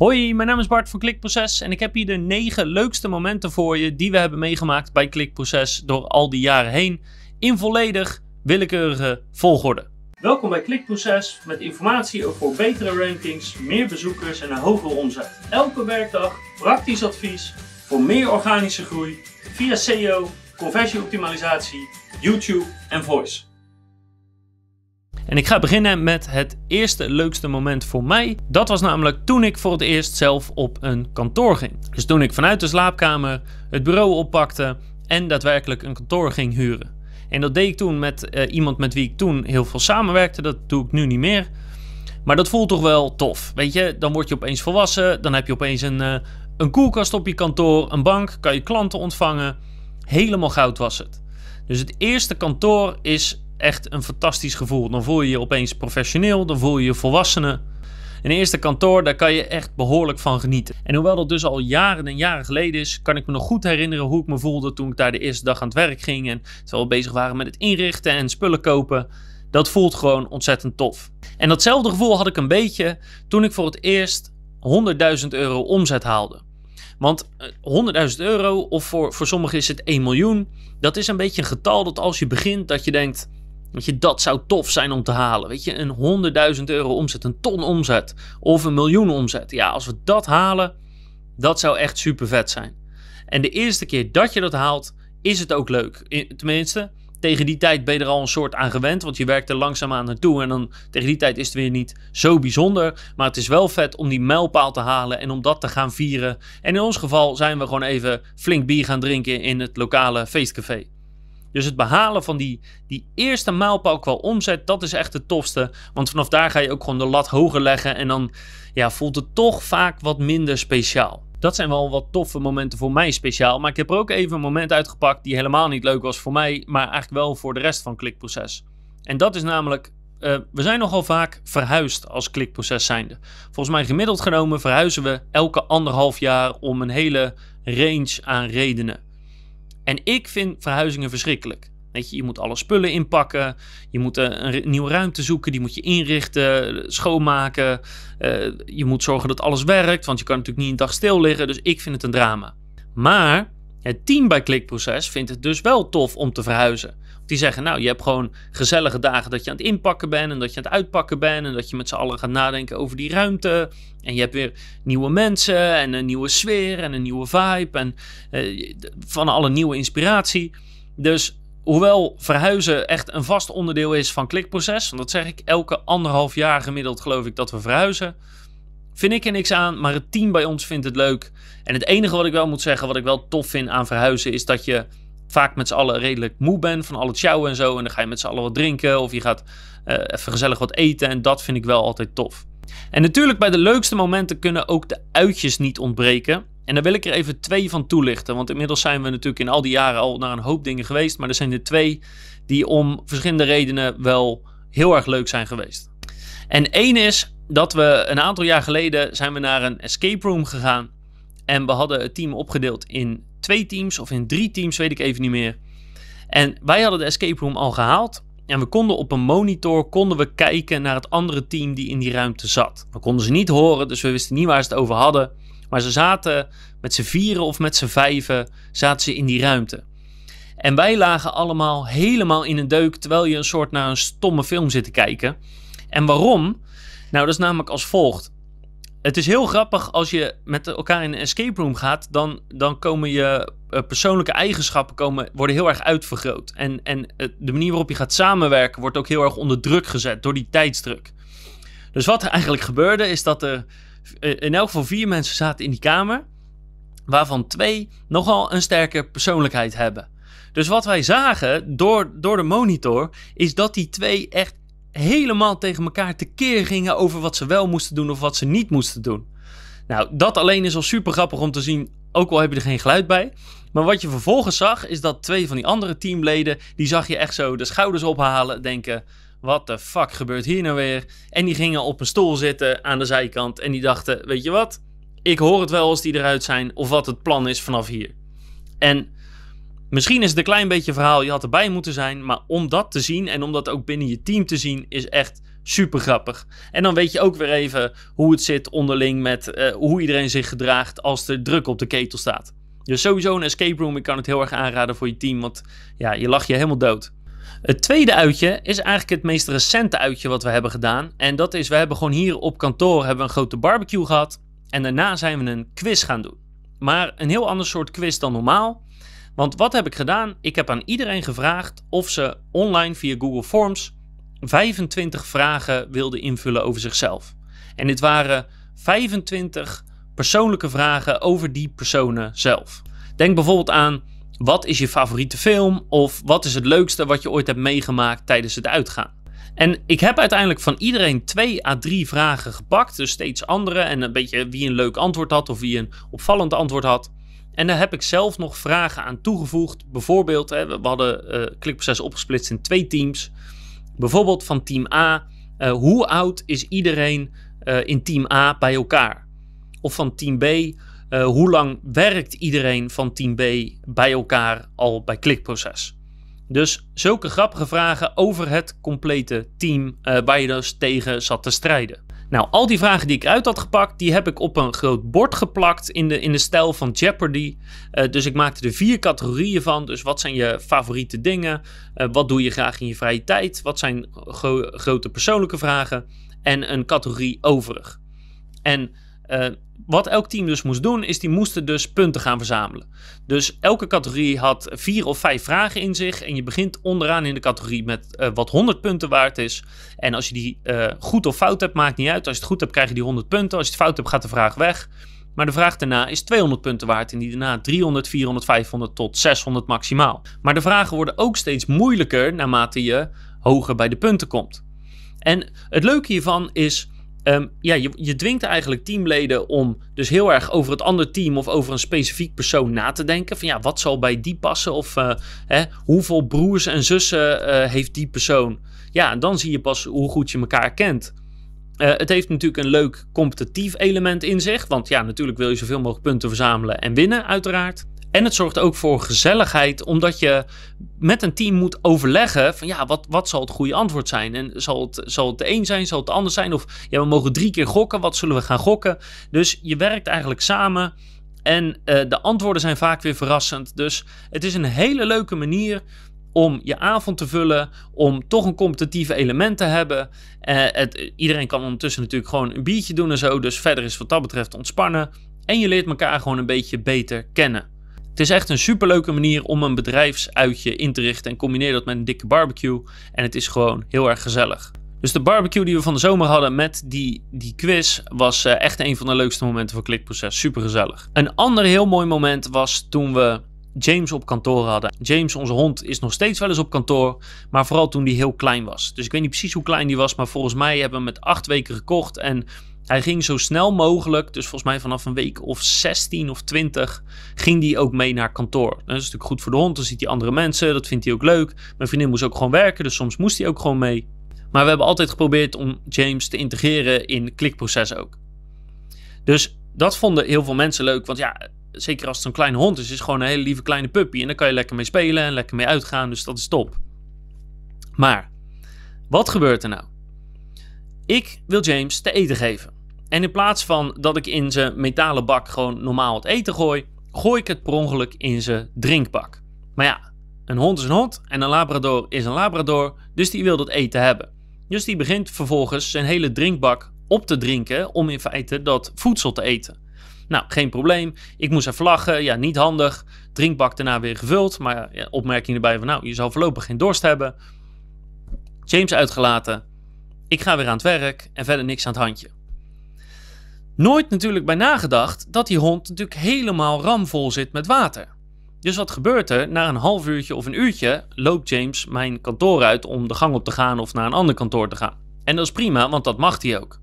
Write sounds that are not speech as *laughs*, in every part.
Hoi, mijn naam is Bart van Klikproces en ik heb hier de 9 leukste momenten voor je die we hebben meegemaakt bij Klikproces door al die jaren heen in volledig willekeurige volgorde. Welkom bij Klikproces met informatie over betere rankings, meer bezoekers en een hogere omzet. Elke werkdag praktisch advies voor meer organische groei via SEO, conversieoptimalisatie, YouTube en voice. En ik ga beginnen met het eerste leukste moment voor mij. Dat was namelijk toen ik voor het eerst zelf op een kantoor ging. Dus toen ik vanuit de slaapkamer het bureau oppakte en daadwerkelijk een kantoor ging huren. En dat deed ik toen met uh, iemand met wie ik toen heel veel samenwerkte. Dat doe ik nu niet meer. Maar dat voelt toch wel tof. Weet je, dan word je opeens volwassen. Dan heb je opeens een, uh, een koelkast op je kantoor, een bank, kan je klanten ontvangen. Helemaal goud was het. Dus het eerste kantoor is echt een fantastisch gevoel. Dan voel je je opeens professioneel, dan voel je je volwassene. Een eerste kantoor, daar kan je echt behoorlijk van genieten. En hoewel dat dus al jaren en jaren geleden is, kan ik me nog goed herinneren hoe ik me voelde toen ik daar de eerste dag aan het werk ging. En terwijl we bezig waren met het inrichten en spullen kopen. Dat voelt gewoon ontzettend tof. En datzelfde gevoel had ik een beetje toen ik voor het eerst 100.000 euro omzet haalde. Want 100.000 eh, euro, of voor, voor sommigen is het 1 miljoen, dat is een beetje een getal dat als je begint, dat je denkt, Weet je, dat zou tof zijn om te halen. Weet je, een 100.000 euro omzet, een ton omzet of een miljoen omzet. Ja, als we dat halen, dat zou echt super vet zijn. En de eerste keer dat je dat haalt, is het ook leuk. Tenminste, tegen die tijd ben je er al een soort aan gewend, want je werkt er langzaamaan naartoe. En dan tegen die tijd is het weer niet zo bijzonder. Maar het is wel vet om die mijlpaal te halen en om dat te gaan vieren. En in ons geval zijn we gewoon even flink bier gaan drinken in het lokale feestcafé. Dus het behalen van die, die eerste mijlpaal qua omzet, dat is echt het tofste. Want vanaf daar ga je ook gewoon de lat hoger leggen. En dan ja, voelt het toch vaak wat minder speciaal. Dat zijn wel wat toffe momenten voor mij speciaal. Maar ik heb er ook even een moment uitgepakt die helemaal niet leuk was voor mij. Maar eigenlijk wel voor de rest van klikproces. En dat is namelijk uh, we zijn nogal vaak verhuisd als klikproces zijnde. Volgens mij gemiddeld genomen verhuizen we elke anderhalf jaar om een hele range aan redenen. En ik vind verhuizingen verschrikkelijk. Weet je, je moet alle spullen inpakken. Je moet een nieuwe ruimte zoeken. Die moet je inrichten, schoonmaken. Uh, je moet zorgen dat alles werkt. Want je kan natuurlijk niet een dag stil liggen. Dus ik vind het een drama. Maar het team bij Klikproces vindt het dus wel tof om te verhuizen. Die zeggen, nou, je hebt gewoon gezellige dagen dat je aan het inpakken bent en dat je aan het uitpakken bent en dat je met z'n allen gaat nadenken over die ruimte. En je hebt weer nieuwe mensen en een nieuwe sfeer en een nieuwe vibe en uh, van alle nieuwe inspiratie. Dus hoewel verhuizen echt een vast onderdeel is van klikproces, want dat zeg ik elke anderhalf jaar gemiddeld geloof ik dat we verhuizen, vind ik er niks aan, maar het team bij ons vindt het leuk. En het enige wat ik wel moet zeggen, wat ik wel tof vind aan verhuizen, is dat je vaak met z'n allen redelijk moe bent van al het sjouwen en zo. En dan ga je met z'n allen wat drinken of je gaat uh, even gezellig wat eten. En dat vind ik wel altijd tof. En natuurlijk bij de leukste momenten kunnen ook de uitjes niet ontbreken. En daar wil ik er even twee van toelichten. Want inmiddels zijn we natuurlijk in al die jaren al naar een hoop dingen geweest. Maar er zijn er twee die om verschillende redenen wel heel erg leuk zijn geweest. En één is dat we een aantal jaar geleden zijn we naar een escape room gegaan. En we hadden het team opgedeeld in twee teams of in drie teams, weet ik even niet meer. En wij hadden de escape room al gehaald. En we konden op een monitor konden we kijken naar het andere team die in die ruimte zat. We konden ze niet horen, dus we wisten niet waar ze het over hadden. Maar ze zaten met z'n vieren of met z'n vijven zaten ze in die ruimte. En wij lagen allemaal helemaal in een deuk terwijl je een soort naar een stomme film zit te kijken. En waarom? Nou, dat is namelijk als volgt het is heel grappig als je met elkaar in een escape room gaat, dan, dan komen je uh, persoonlijke eigenschappen komen, worden heel erg uitvergroot. En, en uh, de manier waarop je gaat samenwerken wordt ook heel erg onder druk gezet door die tijdsdruk. Dus wat er eigenlijk gebeurde is dat er uh, in elk geval vier mensen zaten in die kamer, waarvan twee nogal een sterke persoonlijkheid hebben. Dus wat wij zagen door, door de monitor is dat die twee echt helemaal tegen elkaar tekeer gingen over wat ze wel moesten doen of wat ze niet moesten doen. Nou, dat alleen is al super grappig om te zien, ook al heb je er geen geluid bij. Maar wat je vervolgens zag, is dat twee van die andere teamleden, die zag je echt zo de schouders ophalen, denken, wat de fuck gebeurt hier nou weer? En die gingen op een stoel zitten aan de zijkant en die dachten, weet je wat, ik hoor het wel als die eruit zijn of wat het plan is vanaf hier. En Misschien is het een klein beetje verhaal, je had erbij moeten zijn. Maar om dat te zien en om dat ook binnen je team te zien, is echt Super grappig. En dan weet je ook weer even hoe het zit onderling met uh, hoe iedereen zich gedraagt als er druk op de ketel staat. Dus sowieso een escape room. Ik kan het heel erg aanraden voor je team, want ja, je lacht je helemaal dood. Het tweede uitje is eigenlijk het meest recente uitje wat we hebben gedaan. En dat is, we hebben gewoon hier op kantoor hebben we een grote barbecue gehad. En daarna zijn we een quiz gaan doen. Maar een heel ander soort quiz dan normaal. Want wat heb ik gedaan? Ik heb aan iedereen gevraagd of ze online via Google Forms 25 vragen wilden invullen over zichzelf. En dit waren 25 persoonlijke vragen over die personen zelf. Denk bijvoorbeeld aan wat is je favoriete film of wat is het leukste wat je ooit hebt meegemaakt tijdens het uitgaan. En ik heb uiteindelijk van iedereen twee à drie vragen gepakt, dus steeds andere en een beetje wie een leuk antwoord had of wie een opvallend antwoord had. En daar heb ik zelf nog vragen aan toegevoegd. Bijvoorbeeld, hè, we hadden uh, klikproces opgesplitst in twee teams. Bijvoorbeeld van team A, uh, hoe oud is iedereen uh, in team A bij elkaar? Of van team B, hoe lang werkt iedereen van team B bij elkaar al bij klikproces? Dus zulke grappige vragen over het complete team waar je dus tegen zat te strijden. Nou, al die vragen die ik uit had gepakt, die heb ik op een groot bord geplakt in de, in de stijl van Jeopardy. Uh, dus ik maakte er vier categorieën van. Dus wat zijn je favoriete dingen? Uh, wat doe je graag in je vrije tijd? Wat zijn gro grote persoonlijke vragen? En een categorie overig. En uh, wat elk team dus moest doen, is die moesten dus punten gaan verzamelen. Dus elke categorie had vier of vijf vragen in zich. En je begint onderaan in de categorie met uh, wat 100 punten waard is. En als je die uh, goed of fout hebt, maakt niet uit. Als je het goed hebt, krijg je die 100 punten. Als je het fout hebt, gaat de vraag weg. Maar de vraag daarna is 200 punten waard en die daarna 300, 400, 500 tot 600 maximaal. Maar de vragen worden ook steeds moeilijker naarmate je hoger bij de punten komt. En het leuke hiervan is Um, ja, je, je dwingt eigenlijk teamleden om dus heel erg over het andere team of over een specifiek persoon na te denken. Van ja, wat zal bij die passen? Of uh, hè, hoeveel broers en zussen uh, heeft die persoon? Ja, dan zie je pas hoe goed je elkaar kent. Uh, het heeft natuurlijk een leuk competitief element in zich. Want ja, natuurlijk wil je zoveel mogelijk punten verzamelen en winnen, uiteraard. En het zorgt ook voor gezelligheid, omdat je met een team moet overleggen van ja, wat, wat zal het goede antwoord zijn? En zal het, zal het de een zijn, zal het de ander zijn? Of ja, we mogen drie keer gokken, wat zullen we gaan gokken? Dus je werkt eigenlijk samen en uh, de antwoorden zijn vaak weer verrassend. Dus het is een hele leuke manier om je avond te vullen, om toch een competitieve element te hebben. Uh, het, iedereen kan ondertussen natuurlijk gewoon een biertje doen en zo, dus verder is wat dat betreft ontspannen. En je leert elkaar gewoon een beetje beter kennen. Het is echt een superleuke manier om een bedrijfsuitje in te richten en combineer dat met een dikke barbecue. En het is gewoon heel erg gezellig. Dus de barbecue die we van de zomer hadden met die, die quiz was uh, echt een van de leukste momenten van Klikproces. Super gezellig. Een ander heel mooi moment was toen we James op kantoor hadden. James, onze hond, is nog steeds wel eens op kantoor, maar vooral toen hij heel klein was. Dus ik weet niet precies hoe klein die was, maar volgens mij hebben we hem met acht weken gekocht en hij ging zo snel mogelijk, dus volgens mij vanaf een week of 16 of 20, ging hij ook mee naar kantoor. Dat is natuurlijk goed voor de hond, dan ziet hij andere mensen, dat vindt hij ook leuk. Mijn vriendin moest ook gewoon werken, dus soms moest hij ook gewoon mee. Maar we hebben altijd geprobeerd om James te integreren in klikproces ook. Dus dat vonden heel veel mensen leuk, want ja, zeker als het een kleine hond is, is het gewoon een hele lieve kleine puppy. En daar kan je lekker mee spelen en lekker mee uitgaan, dus dat is top. Maar, wat gebeurt er nou? Ik wil James te eten geven. En in plaats van dat ik in zijn metalen bak gewoon normaal het eten gooi, gooi ik het per ongeluk in zijn drinkbak. Maar ja, een hond is een hond en een labrador is een labrador, dus die wil dat eten hebben. Dus die begint vervolgens zijn hele drinkbak op te drinken om in feite dat voedsel te eten. Nou, geen probleem. Ik moest even lachen. Ja, niet handig. Drinkbak daarna weer gevuld. Maar opmerking erbij van nou, je zal voorlopig geen dorst hebben. James uitgelaten. Ik ga weer aan het werk en verder niks aan het handje. Nooit natuurlijk bij nagedacht dat die hond natuurlijk helemaal ramvol zit met water. Dus wat gebeurt er? Na een half uurtje of een uurtje loopt James mijn kantoor uit om de gang op te gaan of naar een ander kantoor te gaan. En dat is prima, want dat mag hij ook.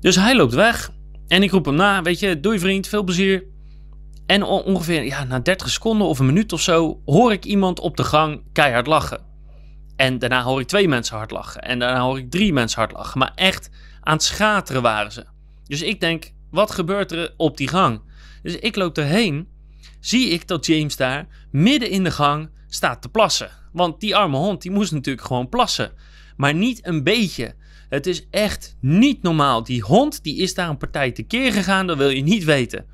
Dus hij loopt weg en ik roep hem na, weet je, doei vriend, veel plezier. En ongeveer ja, na 30 seconden of een minuut of zo hoor ik iemand op de gang keihard lachen. En daarna hoor ik twee mensen hard lachen. En daarna hoor ik drie mensen hard lachen. Maar echt aan het schateren waren ze. Dus ik denk, wat gebeurt er op die gang? Dus ik loop erheen, zie ik dat James daar midden in de gang staat te plassen. Want die arme hond, die moest natuurlijk gewoon plassen. Maar niet een beetje. Het is echt niet normaal. Die hond die is daar een partij tekeer gegaan, dat wil je niet weten.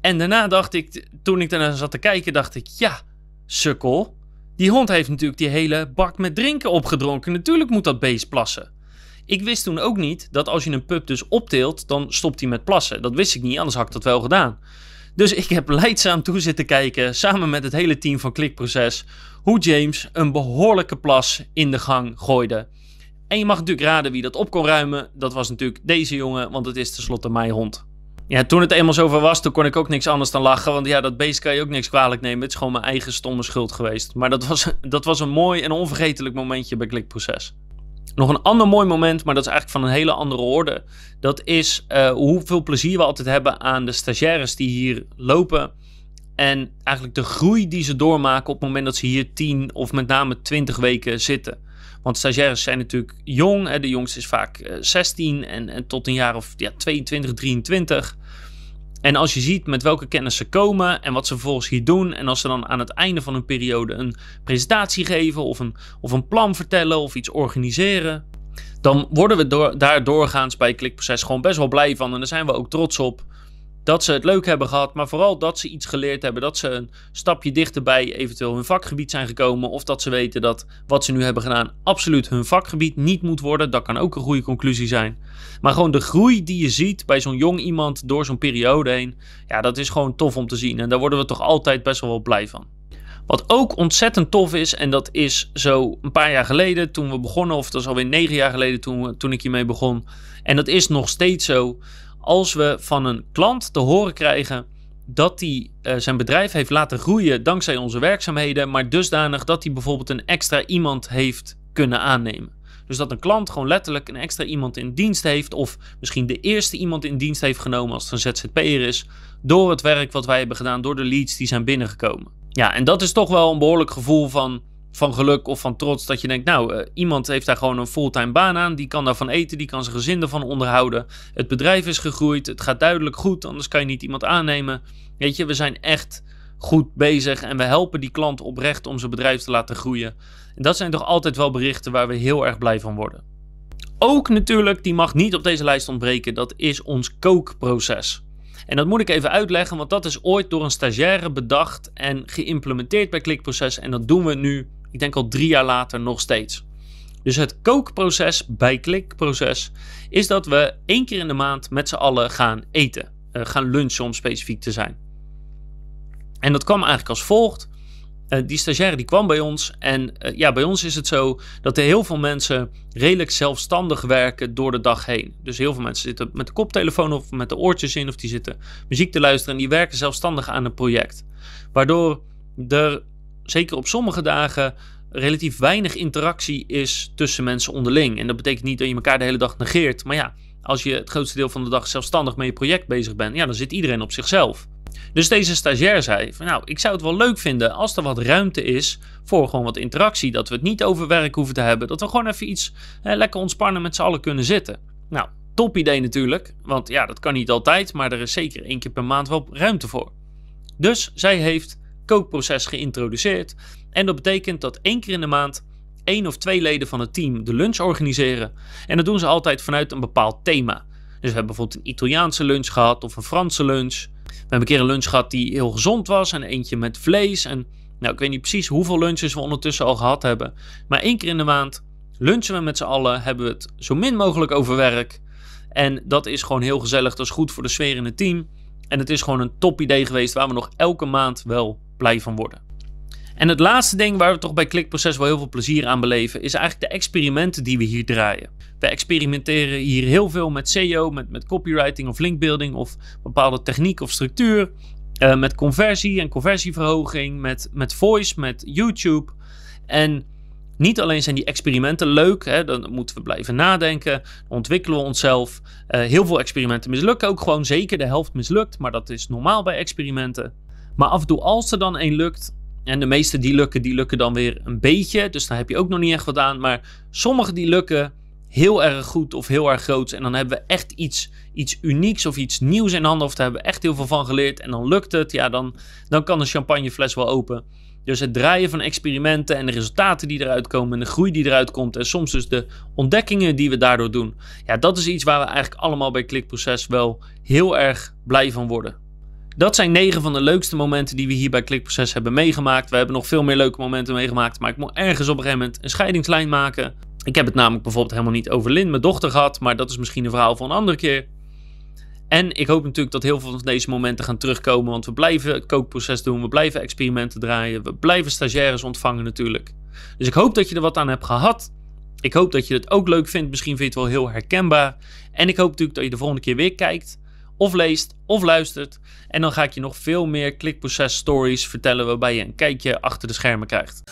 En daarna dacht ik, toen ik daarna zat te kijken, dacht ik, ja, sukkel. Die hond heeft natuurlijk die hele bak met drinken opgedronken. Natuurlijk moet dat beest plassen. Ik wist toen ook niet dat als je een pup dus opteelt, dan stopt hij met plassen. Dat wist ik niet, anders had ik dat wel gedaan. Dus ik heb leidzaam toe zitten kijken, samen met het hele team van Klikproces, hoe James een behoorlijke plas in de gang gooide. En je mag natuurlijk raden wie dat op kon ruimen. Dat was natuurlijk deze jongen, want het is tenslotte mijn hond. Ja, toen het eenmaal zover was, toen kon ik ook niks anders dan lachen. Want ja, dat beest kan je ook niks kwalijk nemen. Het is gewoon mijn eigen stomme schuld geweest. Maar dat was, *laughs* dat was een mooi en onvergetelijk momentje bij Klikproces. Nog een ander mooi moment, maar dat is eigenlijk van een hele andere orde. Dat is uh, hoeveel plezier we altijd hebben aan de stagiaires die hier lopen. En eigenlijk de groei die ze doormaken op het moment dat ze hier 10 of met name 20 weken zitten. Want stagiaires zijn natuurlijk jong. Hè, de jongste is vaak uh, 16 en, en, tot een jaar of ja, 22, 23. En als je ziet met welke kennis ze komen en wat ze vervolgens hier doen. En als ze dan aan het einde van hun periode een presentatie geven of een, of een plan vertellen of iets organiseren. Dan worden we door, daar doorgaans bij Klikproces gewoon best wel blij van. En daar zijn we ook trots op dat ze het leuk hebben gehad, maar vooral dat ze iets geleerd hebben. Dat ze een stapje dichterbij eventueel hun vakgebied zijn gekomen. Of dat ze weten dat wat ze nu hebben gedaan absoluut hun vakgebied niet moet worden. Dat kan ook een goede conclusie zijn. Maar gewoon de groei die je ziet bij zo'n jong iemand door zo'n periode heen. Ja, dat is gewoon tof om te zien. En daar worden we toch altijd best wel blij van. Wat ook ontzettend tof is, en dat is zo een paar jaar geleden toen we begonnen, of dat is alweer negen jaar geleden toen, toen ik hiermee begon. En dat is nog steeds zo als we van een klant te horen krijgen dat hij uh, zijn bedrijf heeft laten groeien dankzij onze werkzaamheden, maar dusdanig dat hij bijvoorbeeld een extra iemand heeft kunnen aannemen. Dus dat een klant gewoon letterlijk een extra iemand in dienst heeft, of misschien de eerste iemand in dienst heeft genomen als het een ZZP'er is, door het werk wat wij hebben gedaan, door de leads die zijn binnengekomen. Ja, en dat is toch wel een behoorlijk gevoel van van geluk of van trots dat je denkt, nou, uh, iemand heeft daar gewoon een fulltime baan aan, die kan daarvan eten, die kan zijn gezin ervan onderhouden. Het bedrijf is gegroeid, het gaat duidelijk goed, anders kan je niet iemand aannemen. Weet je, we zijn echt goed bezig en we helpen die klant oprecht om zijn bedrijf te laten groeien. En dat zijn toch altijd wel berichten waar we heel erg blij van worden. Ook natuurlijk, die mag niet op deze lijst ontbreken, dat is ons kookproces. En dat moet ik even uitleggen, want dat is ooit door een stagiaire bedacht en geïmplementeerd bij Klikproces. En dat doen we nu ik denk al drie jaar later nog steeds. Dus het kookproces bij klikproces is dat we één keer in de maand met z'n allen gaan eten. Uh, gaan lunchen om specifiek te zijn. En dat kwam eigenlijk als volgt. Uh, die stagiaire die kwam bij ons en uh, ja, bij ons is het zo dat er heel veel mensen redelijk zelfstandig werken door de dag heen. Dus heel veel mensen zitten met de koptelefoon of met de oortjes in of die zitten muziek te luisteren en die werken zelfstandig aan een project. Waardoor er zeker op sommige dagen relatief weinig interactie is tussen mensen onderling. En dat betekent niet dat je elkaar de hele dag negeert. Maar ja, als je het grootste deel van de dag zelfstandig met je project bezig bent, ja, dan zit iedereen op zichzelf. Dus deze stagiair zei van nou, ik zou het wel leuk vinden als er wat ruimte is voor gewoon wat interactie. Dat we het niet over werk hoeven te hebben. Dat we gewoon even iets lekker ontspannen met z'n allen kunnen zitten. Nou, top idee natuurlijk. Want ja, dat kan niet altijd. Maar er is zeker één keer per maand wel ruimte voor. Dus zij heeft kookproces geïntroduceerd. En dat betekent dat één keer in de maand één of twee leden van het team de lunch organiseren. En dat doen ze altijd vanuit een bepaald thema. Dus we hebben bijvoorbeeld een Italiaanse lunch gehad of een Franse lunch. We hebben een keer een lunch gehad die heel gezond was en eentje met vlees. En nou, ik weet niet precies hoeveel lunches we ondertussen al gehad hebben. Maar één keer in de maand lunchen we met z'n allen, hebben we het zo min mogelijk over werk. En dat is gewoon heel gezellig, dat is goed voor de sfeer in het team. En het is gewoon een top idee geweest waar we nog elke maand wel blij van worden. En het laatste ding waar we toch bij Klikproces wel heel veel plezier aan beleven, is eigenlijk de experimenten die we hier draaien. We experimenteren hier heel veel met SEO, met, met copywriting of linkbuilding of bepaalde techniek of structuur. Uh, met conversie en conversieverhoging, met, met voice, met YouTube. En niet alleen zijn die experimenten leuk, hè, dan moeten we blijven nadenken, ontwikkelen we onszelf. Uh, heel veel experimenten mislukken ook gewoon, zeker de helft mislukt, maar dat is normaal bij experimenten. Maar af en toe als er dan één lukt, en de meeste die lukken, die lukken dan weer een beetje. Dus daar heb je ook nog niet echt wat aan. Maar sommige die lukken heel erg goed of heel erg groot. En dan hebben we echt iets, iets unieks of iets nieuws in handen. Of daar hebben we echt heel veel van geleerd. En dan lukt het. Ja, dan, dan kan een champagnefles wel open. Dus het draaien van experimenten en de resultaten die eruit komen en de groei die eruit komt en soms dus de ontdekkingen die we daardoor doen. Ja, dat is iets waar we eigenlijk allemaal bij Klikproces wel heel erg blij van worden. Dat zijn negen van de leukste momenten die we hier bij Klikproces hebben meegemaakt. We hebben nog veel meer leuke momenten meegemaakt, maar ik moet ergens op een gegeven moment een scheidingslijn maken. Ik heb het namelijk bijvoorbeeld helemaal niet over Lin, mijn dochter, gehad, maar dat is misschien een verhaal voor een andere keer. En ik hoop natuurlijk dat heel veel van deze momenten gaan terugkomen, want we blijven het kookproces doen, we blijven experimenten draaien, we blijven stagiaires ontvangen natuurlijk. Dus ik hoop dat je er wat aan hebt gehad. Ik hoop dat je het ook leuk vindt, misschien vind je het wel heel herkenbaar. En ik hoop natuurlijk dat je de volgende keer weer kijkt, of leest, of luistert. En dan ga ik je nog veel meer klikproces stories vertellen waarbij je een kijkje achter de schermen krijgt.